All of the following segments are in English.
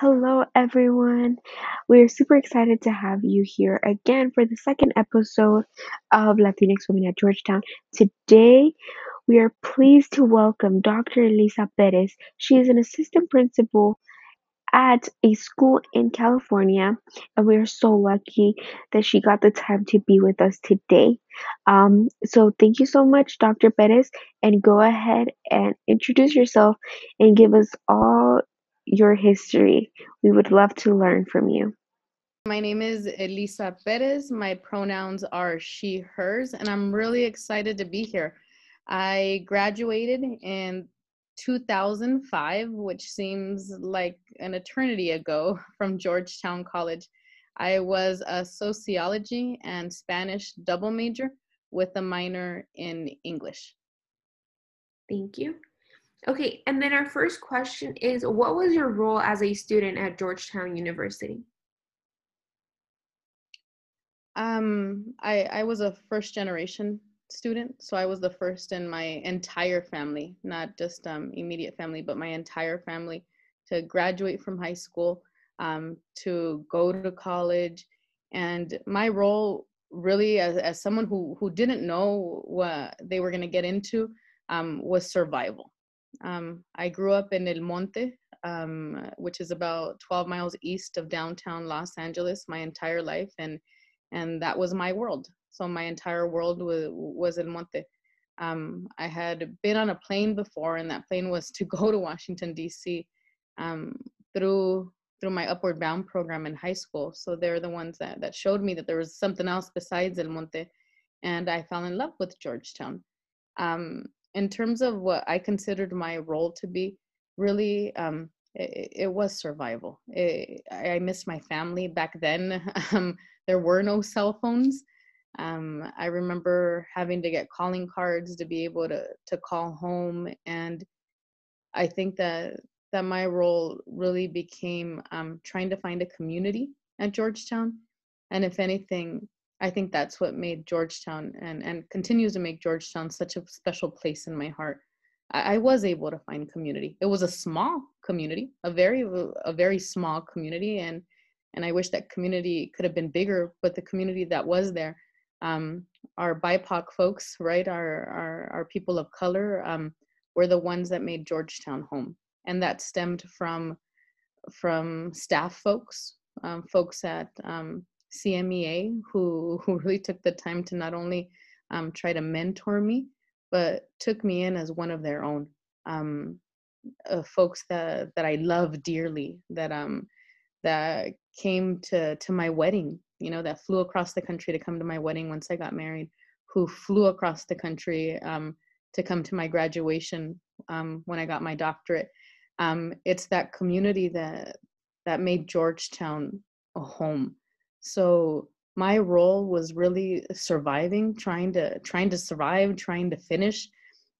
Hello, everyone. We're super excited to have you here again for the second episode of Latinx Women at Georgetown. Today, we are pleased to welcome Dr. Elisa Perez. She is an assistant principal at a school in California, and we are so lucky that she got the time to be with us today. Um, so, thank you so much, Dr. Perez, and go ahead and introduce yourself and give us all your history. We would love to learn from you. My name is Elisa Perez. My pronouns are she, hers, and I'm really excited to be here. I graduated in 2005, which seems like an eternity ago from Georgetown College. I was a sociology and Spanish double major with a minor in English. Thank you. Okay, and then our first question is What was your role as a student at Georgetown University? Um, I, I was a first generation student, so I was the first in my entire family, not just um, immediate family, but my entire family to graduate from high school, um, to go to college. And my role really as, as someone who, who didn't know what they were going to get into um, was survival. Um, I grew up in El Monte, um, which is about 12 miles east of downtown Los Angeles, my entire life, and and that was my world. So my entire world was was El Monte. Um, I had been on a plane before, and that plane was to go to Washington D.C. Um, through through my Upward Bound program in high school. So they're the ones that that showed me that there was something else besides El Monte, and I fell in love with Georgetown. Um, in terms of what I considered my role to be, really, um, it, it, was survival. It, I missed my family back then. Um, there were no cell phones. Um, I remember having to get calling cards to be able to to call home, and I think that that my role really became um, trying to find a community at Georgetown, and if anything, I think that's what made Georgetown and, and continues to make Georgetown such a special place in my heart. I, I was able to find community. It was a small community, a very a very small community, and and I wish that community could have been bigger. But the community that was there, um, our BIPOC folks, right, our our, our people of color, um, were the ones that made Georgetown home, and that stemmed from from staff folks, um, folks at um, CMEA who who really took the time to not only um, try to mentor me, but took me in as one of their own. Um, uh, folks that that I love dearly, that um that came to to my wedding, you know, that flew across the country to come to my wedding once I got married, who flew across the country um, to come to my graduation um, when I got my doctorate. Um, it's that community that that made Georgetown a home so my role was really surviving trying to trying to survive trying to finish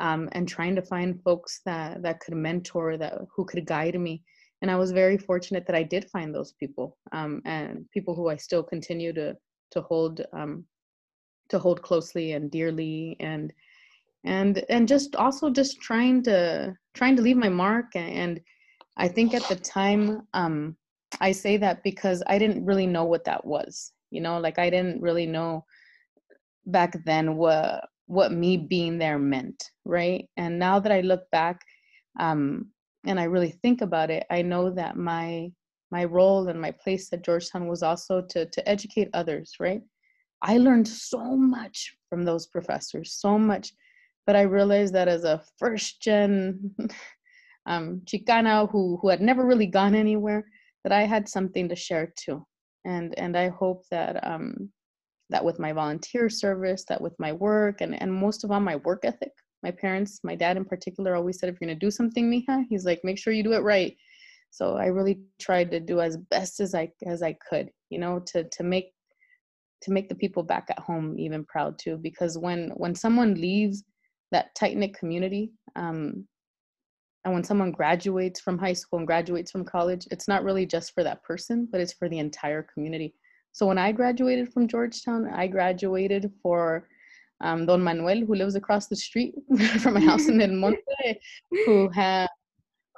um, and trying to find folks that that could mentor that who could guide me. And i was very fortunate that i did find those people um, and people who i still continue to to hold um, to hold closely and dearly and and and just also just trying to trying to leave my mark and i think at the time um I say that because I didn't really know what that was. You know, like I didn't really know back then what what me being there meant, right? And now that I look back um, and I really think about it, I know that my my role and my place at Georgetown was also to to educate others, right? I learned so much from those professors, so much, but I realized that as a first gen um, Chicana who who had never really gone anywhere, that I had something to share too. And and I hope that um, that with my volunteer service, that with my work, and and most of all my work ethic. My parents, my dad in particular, always said, if you're gonna do something, Mija, he's like, make sure you do it right. So I really tried to do as best as I as I could, you know, to to make to make the people back at home even proud too. Because when when someone leaves that tight knit community, um, and when someone graduates from high school and graduates from college, it's not really just for that person, but it's for the entire community. So when I graduated from Georgetown, I graduated for um, Don Manuel, who lives across the street from my house in El Monte, who had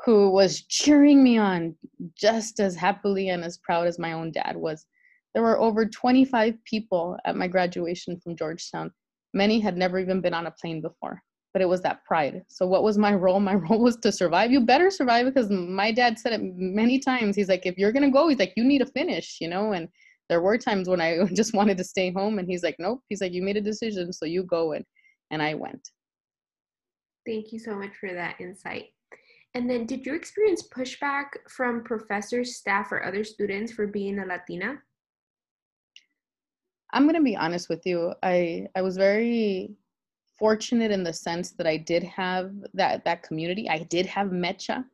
who was cheering me on just as happily and as proud as my own dad was. There were over 25 people at my graduation from Georgetown. Many had never even been on a plane before, but it was that pride. So, what was my role? My role was to survive. You better survive because my dad said it many times. He's like, if you're going to go, he's like, you need to finish, you know? And there were times when I just wanted to stay home, and he's like, nope. He's like, you made a decision, so you go. And, and I went. Thank you so much for that insight. And then, did you experience pushback from professors, staff, or other students for being a Latina? I'm going to be honest with you. I I was very fortunate in the sense that I did have that that community. I did have Mecha.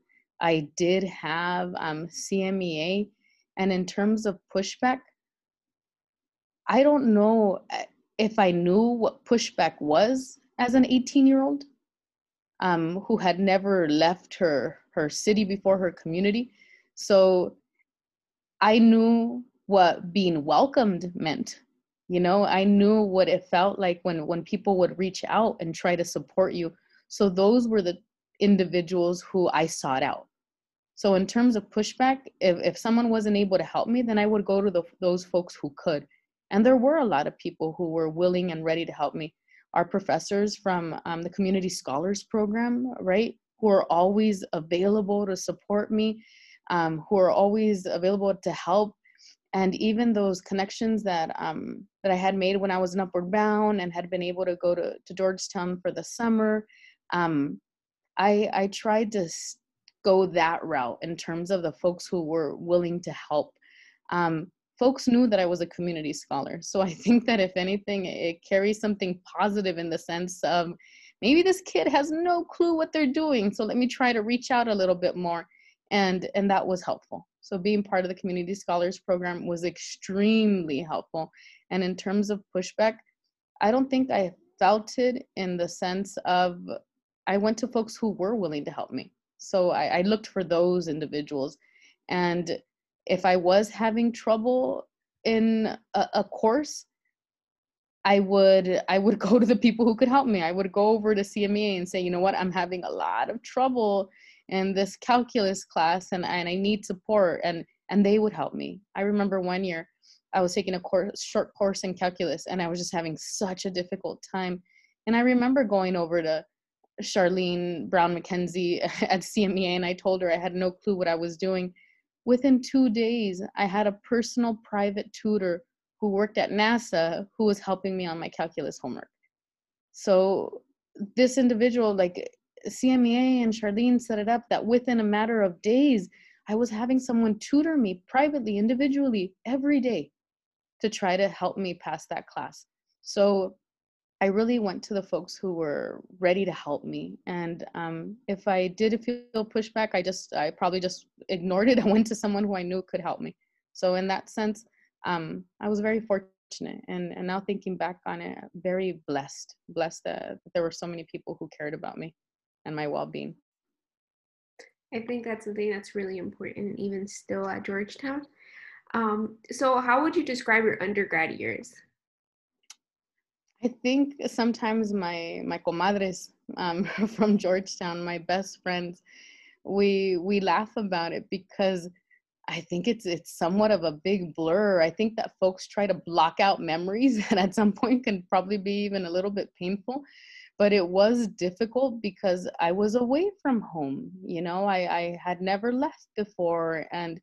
I did have um, CMEA, and in terms of pushback, I don't know uh, if I knew what pushback was as an 18 year old um, who had never left her her city before her community. So I knew what being welcomed meant. You know, I knew what it felt like when when people would reach out and try to support you. So those were the individuals who I sought out. So in terms of pushback, if, if someone wasn't able to help me, then I would go to the, those folks who could. And there were a lot of people who were willing and ready to help me our professors from um, the Community Scholars Program, right, who are always available to support me, um, who are always available to help. And even those connections that um, that I had made when I was in Upward Bound and had been able to go to, to Georgetown for the summer, um, I, I tried to go that route in terms of the folks who were willing to help. Um, folks knew that I was a community scholar. So I think that if anything, it carries something positive in the sense of maybe this kid has no clue what they're doing. So let me try to reach out a little bit more. And, and that was helpful. So being part of the Community Scholars Program was extremely helpful. And in terms of pushback, I don't think I felt it in the sense of I went to folks who were willing to help me. So I, I looked for those individuals. And if I was having trouble in a, a course, I would I would go to the people who could help me. I would go over to CMEA and say, you know what, I'm having a lot of trouble in this calculus class and, and I need support and and they would help me. I remember one year I was taking a course short course in calculus and I was just having such a difficult time. And I remember going over to Charlene Brown McKenzie at CMEA and I told her I had no clue what I was doing Within two days, I had a personal private tutor who worked at NASA who was helping me on my calculus homework. So this individual, like CMEA and Charlene set it up that within a matter of days, I was having someone tutor me privately, individually, every day to try to help me pass that class. So I really went to the folks who were ready to help me. And um, if I did feel pushback, I just, I probably just ignored it. I went to someone who I knew could help me. So in that sense, um, I was very fortunate. And, and now thinking back on it, very blessed, blessed that there were so many people who cared about me and my well-being. I think that's something that's really important, even still at Georgetown. Um, so how would you describe your undergrad years? I think sometimes my my comadres um, from Georgetown, my best friends, we we laugh about it because I think it's it's somewhat of a big blur. I think that folks try to block out memories that at some point can probably be even a little bit painful. But it was difficult because I was away from home. You know, I, I had never left before. And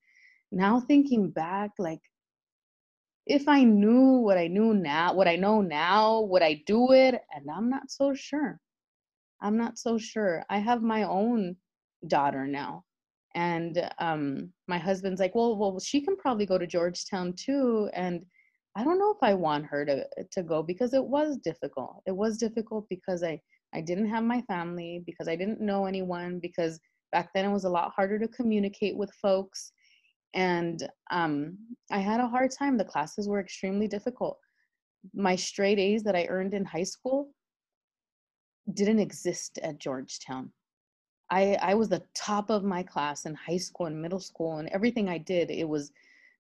now thinking back, like if I knew what I knew now, what I know now, would I do it? And I'm not so sure. I'm not so sure. I have my own daughter now. And um, my husband's like, well, well, she can probably go to Georgetown too. And I don't know if I want her to to go because it was difficult. It was difficult because I I didn't have my family, because I didn't know anyone, because back then it was a lot harder to communicate with folks and um, I had a hard time. The classes were extremely difficult. My straight A's that I earned in high school didn't exist at Georgetown. I, I was the top of my class in high school and middle school and everything I did, it was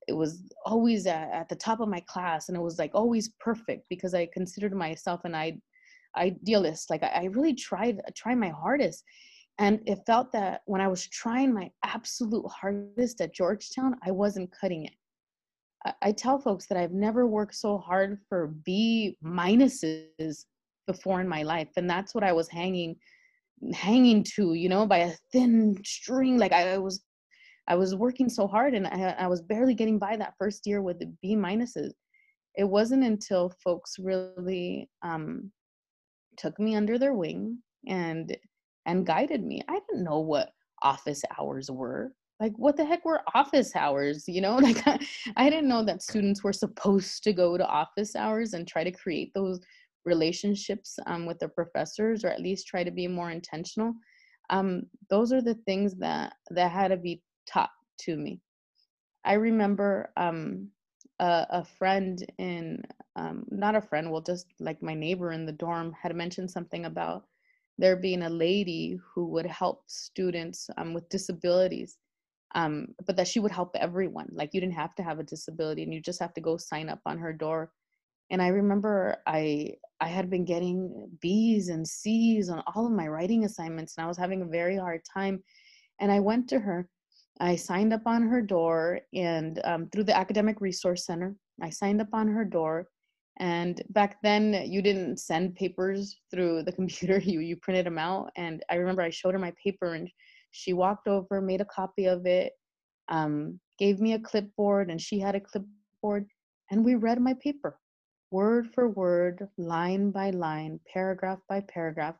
it was always at, at the top of my class and it was like always perfect because I considered myself an I, idealist. Like I, I really tried try my hardest and it felt that when I was trying my absolute hardest at Georgetown, I wasn't cutting it. I, I tell folks that I've never worked so hard for B minuses before in my life, and that's what I was hanging hanging to, you know, by a thin string. Like I, I was I was working so hard and I, I was barely getting by that first year with the B minuses. It wasn't until folks really um, took me under their wing and and guided me. I didn't know what office hours were. Like what the heck were office hours? You know, like I, I didn't know that students were supposed to go to office hours and try to create those relationships um, with their professors or at least try to be more intentional. Um, those are the things that that had to be taught to me. I remember um, a, a, friend in, um, not a friend, well, just like my neighbor in the dorm had mentioned something about there being a lady who would help students um, with disabilities, um, but that she would help everyone. Like you didn't have to have a disability and you just have to go sign up on her door. And I remember I I had been getting B's and C's on all of my writing assignments, and I was having a very hard time. And I went to her I signed up on her door and um, through the Academic Resource Center, I signed up on her door. And back then, you didn't send papers through the computer, you, you printed them out. And I remember I showed her my paper and she walked over, made a copy of it, um, gave me a clipboard, and she had a clipboard. And we read my paper word for word, line by line, paragraph by paragraph.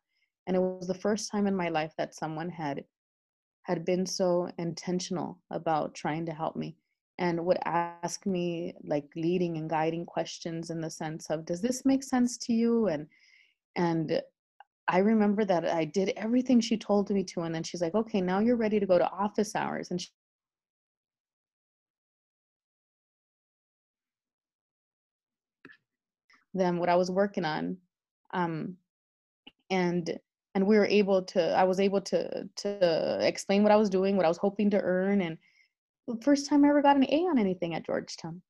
And it was the first time in my life that someone had had been so intentional about trying to help me and would ask me like leading and guiding questions in the sense of does this make sense to you? and and i remember that i did everything she told me to and then she's like okay now you're ready to go to office hours. And she, what i was working on um and and we were able to i was able to to explain what i was doing what i was hoping to earn and the first time i ever got an a on anything at georgetown.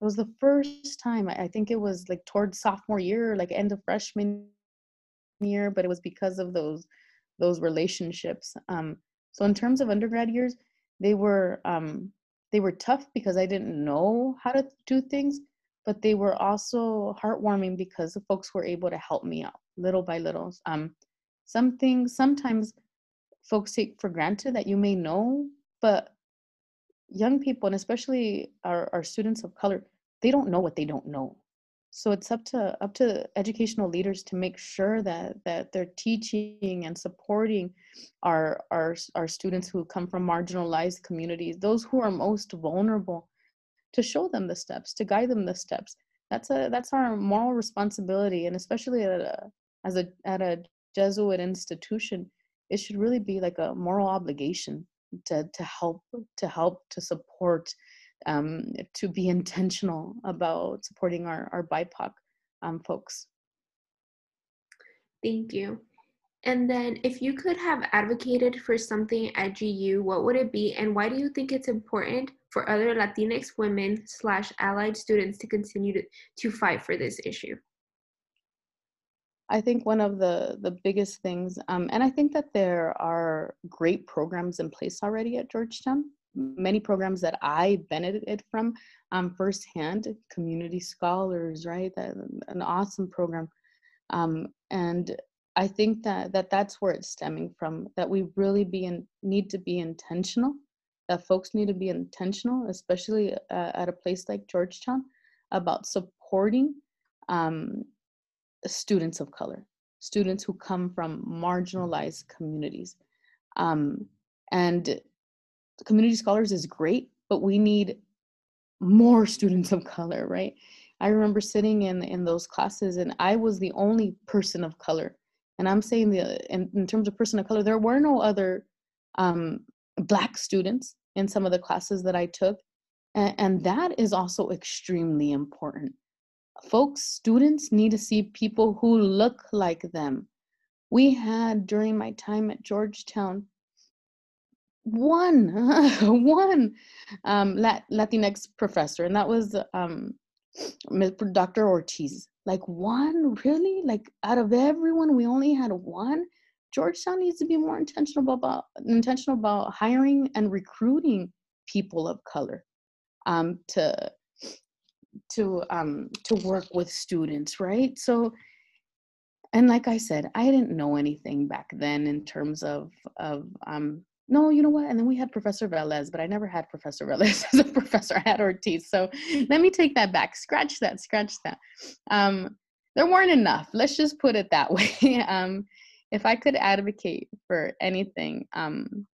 It was the first time i think it was like towards sophomore year like end of freshman year but it was because of those those relationships. Um so in terms of undergrad years they were um they were tough because i didn't know how to do things but they were also heartwarming because the folks were able to help me out little by little. Um some things sometimes folks take for granted that you may know but young people and especially our, our students of color they don't know what they don't know. So it's up to up to educational leaders to make sure that that they're teaching and supporting our our our students who come from marginalized communities those who are most vulnerable to show them the steps to guide them the steps. That's a that's our moral responsibility and especially at a, as a at a Jesuit institution, it should really be like a moral obligation to to help to help to support um, to be intentional about supporting our our BIPOC um, folks. Thank you. And then, if you could have advocated for something at GU, what would it be, and why do you think it's important for other Latinx women slash allied students to continue to, to fight for this issue? I think one of the the biggest things, um, and I think that there are great programs in place already at Georgetown. Many programs that I benefited from um, firsthand. Community scholars, right? That, an awesome program, um, and I think that that that's where it's stemming from. That we really be in, need to be intentional. That folks need to be intentional, especially uh, at a place like Georgetown, about supporting um, students of color, students who come from marginalized communities. Um, and community scholars is great, but we need more students of color, right? I remember sitting in in those classes, and I was the only person of color. And I'm saying the in, in terms of person of color, there were no other um, black students in some of the classes that I took, and, and that is also extremely important folks, students need to see people who look like them. We had during my time at Georgetown one one um, Latinx professor, and that was um, Dr. Ortiz. Like one, really? Like out of everyone, we only had one. Georgetown needs to be more intentional about intentional about hiring and recruiting people of color um, to to um, to work with students, right? So, and like I said, I didn't know anything back then in terms of of um, no, you know what? And then we had Professor Velez, but I never had Professor Velez as a professor. I had Ortiz. So let me take that back. Scratch that. Scratch that. Um, there weren't enough. Let's just put it that way. um, if I could advocate for anything um,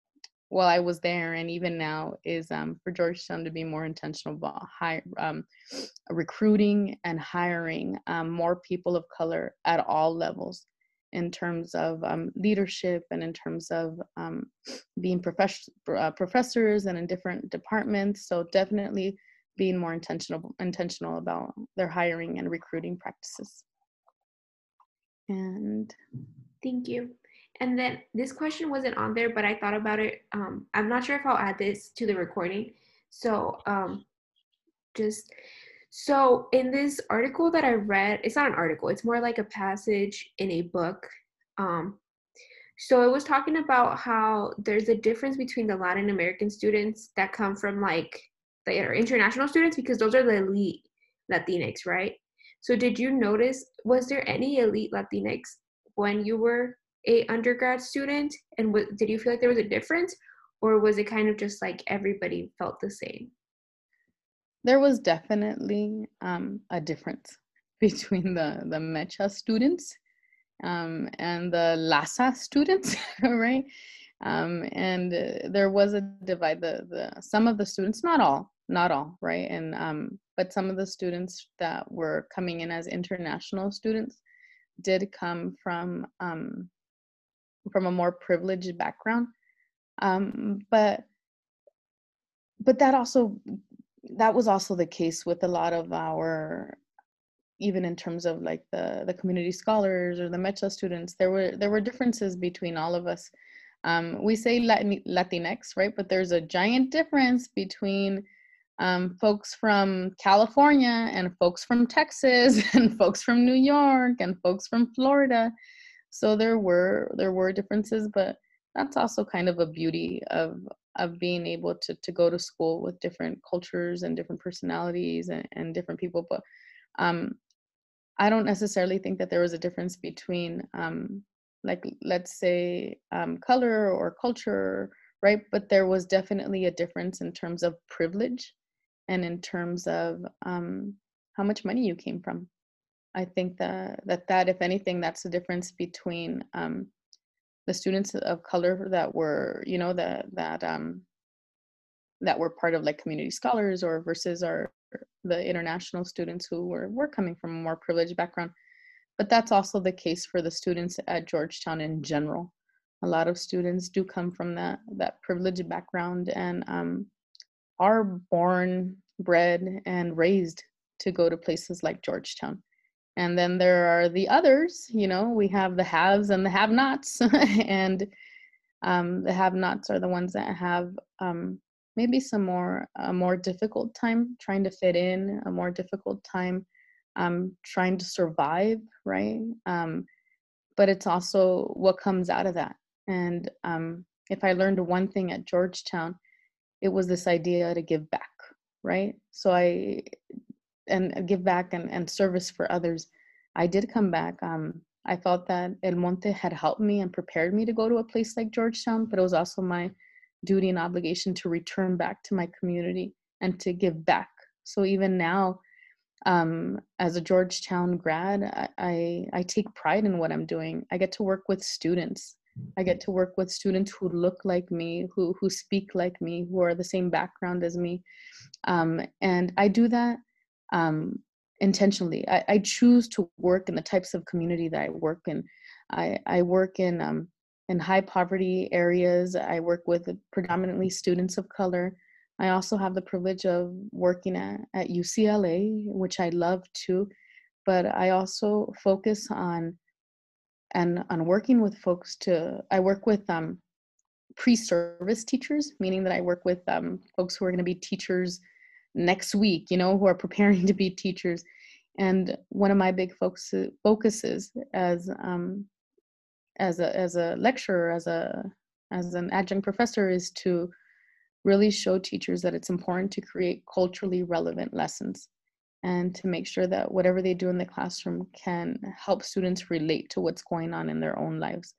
while I was there and even now, is um, for Georgetown to be more intentional about hire, um, recruiting and hiring um, more people of color at all levels in terms of um, leadership and in terms of um, being profess- uh, professors and in different departments. So definitely being more intentional intentional about their hiring and recruiting practices. And thank you. And then this question wasn't on there, but I thought about it. Um, I'm not sure if I'll add this to the recording. So um, just so in this article that I read, it's not an article, it's more like a passage in a book. Um, so it was talking about how there's a difference between the Latin American students that come from like the international students because those are the elite Latinx, right? So did you notice was there any elite Latinx when you were a undergrad student and did you feel like there was a difference or was it kind of just like everybody felt the same? there was definitely um, a difference between the the Mecha students um, and the LASA students, right? Um, and uh, there was a divide. The the some of the students, not all, not all, right? And um, but some of the students that were coming in as international students did come from um, from a more privileged background. Um, but but that also that was also the case with a lot of our even in terms of like the the community scholars or the mecha students there were there were differences between all of us. Um, we say Latin, latinx right? But there's a giant difference between um, folks from california and folks from texas and folks from new york and folks from florida so there were there were differences but that's also kind of a beauty of of being able to to go to school with different cultures and different personalities and, and different people but um i don't necessarily think that there was a difference between um like let's say um color or culture right? But there was definitely a difference in terms of privilege and in terms of um how much money you came from i think that that that if anything that's the difference between um the students of color that were you know that that um that were part of like community scholars or versus our the international students who were were coming from a more privileged background. But that's also the case for the students at georgetown in general. A lot of students do come from that that privileged background and um, are born bred and raised to go to places like georgetown and then there are the others you know we have the haves and the have nots and um, the have nots are the ones that have um, maybe some more a more difficult time trying to fit in a more difficult time um, trying to survive right? Um, but it's also what comes out of that. And um, if i learned one thing at georgetown it was this idea to give back right? So i and give back and, and service for others, I did come back. Um, I felt that El Monte had helped me and prepared me to go to a place like Georgetown, but it was also my duty and obligation to return back to my community and to give back. So even now, um, as a Georgetown grad, I, I, I take pride in what I'm doing. I get to work with students. I get to work with students who look like me, who who speak like me, who are the same background as me, um, and I do that um, intentionally. I, I, choose to work in the types of community that I work in. I, I work in um, in high poverty areas. I work with predominantly students of color. I also have the privilege of working at, at UCLA, which I love too. But I also focus on and on working with folks to. I work with um, pre-service teachers, meaning that I work with um, folks who are going to be teachers next week, you know, who are preparing to be teachers. And one of my big focuses, focuses as um, as a as a lecturer, as a as an adjunct professor, is to really show teachers that it's important to create culturally relevant lessons and to make sure that whatever they do in the classroom can help students relate to what's going on in their own lives.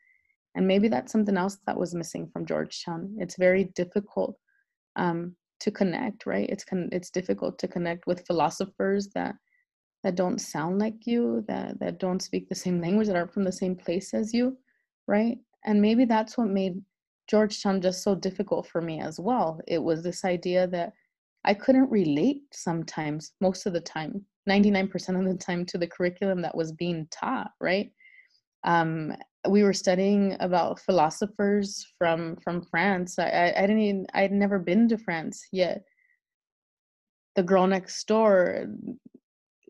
And maybe that's something else that was missing from Georgetown. It's very difficult um, to connect, right? It's con- it's difficult to connect with philosophers that that don't sound like you, that that don't speak the same language, that aren't from the same place as you, right? And maybe that's what made Georgetown just so difficult for me as well. It was this idea that I couldn't relate sometimes, most of the time, 99% of the time, to the curriculum that was being taught, right? Um, we were studying about philosophers from from France. I, I, I didn't even, I'd never been to France yet. The girl next door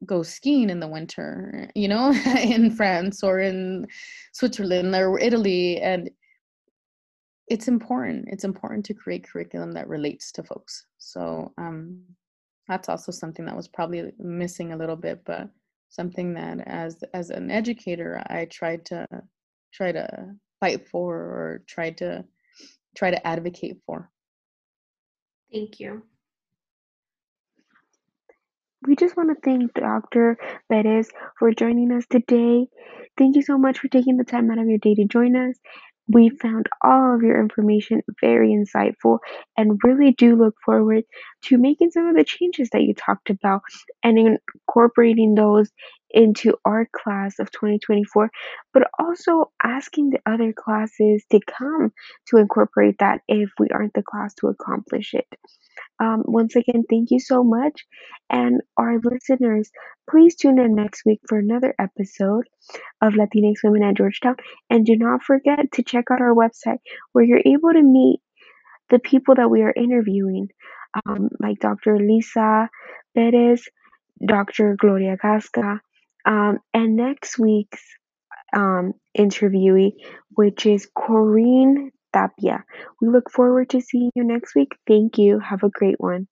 goes skiing in the winter, you know, in France or in Switzerland or Italy. And it's important. It's important to create curriculum that relates to folks. So um, that's also something that was probably missing a little bit, but something that as as an educator I tried to try to fight for or try to try to advocate for. Thank you. We just want to thank Dr. Perez for joining us today. Thank you so much for taking the time out of your day to join us. We found all of your information very insightful and really do look forward to making some of the changes that you talked about and incorporating those into our class of 2024, but also asking the other classes to come to incorporate that if we aren't the class to accomplish it. Um, once again, thank you so much. And our listeners, please tune in next week for another episode of Latinx Women at Georgetown. And do not forget to check out our website where you're able to meet the people that we are interviewing, um, like Dr. Lisa Perez, Dr. Gloria Casca, um, and next week's um, interviewee, which is Corinne Tapia. We look forward to seeing you next week. Thank you. Have a great one.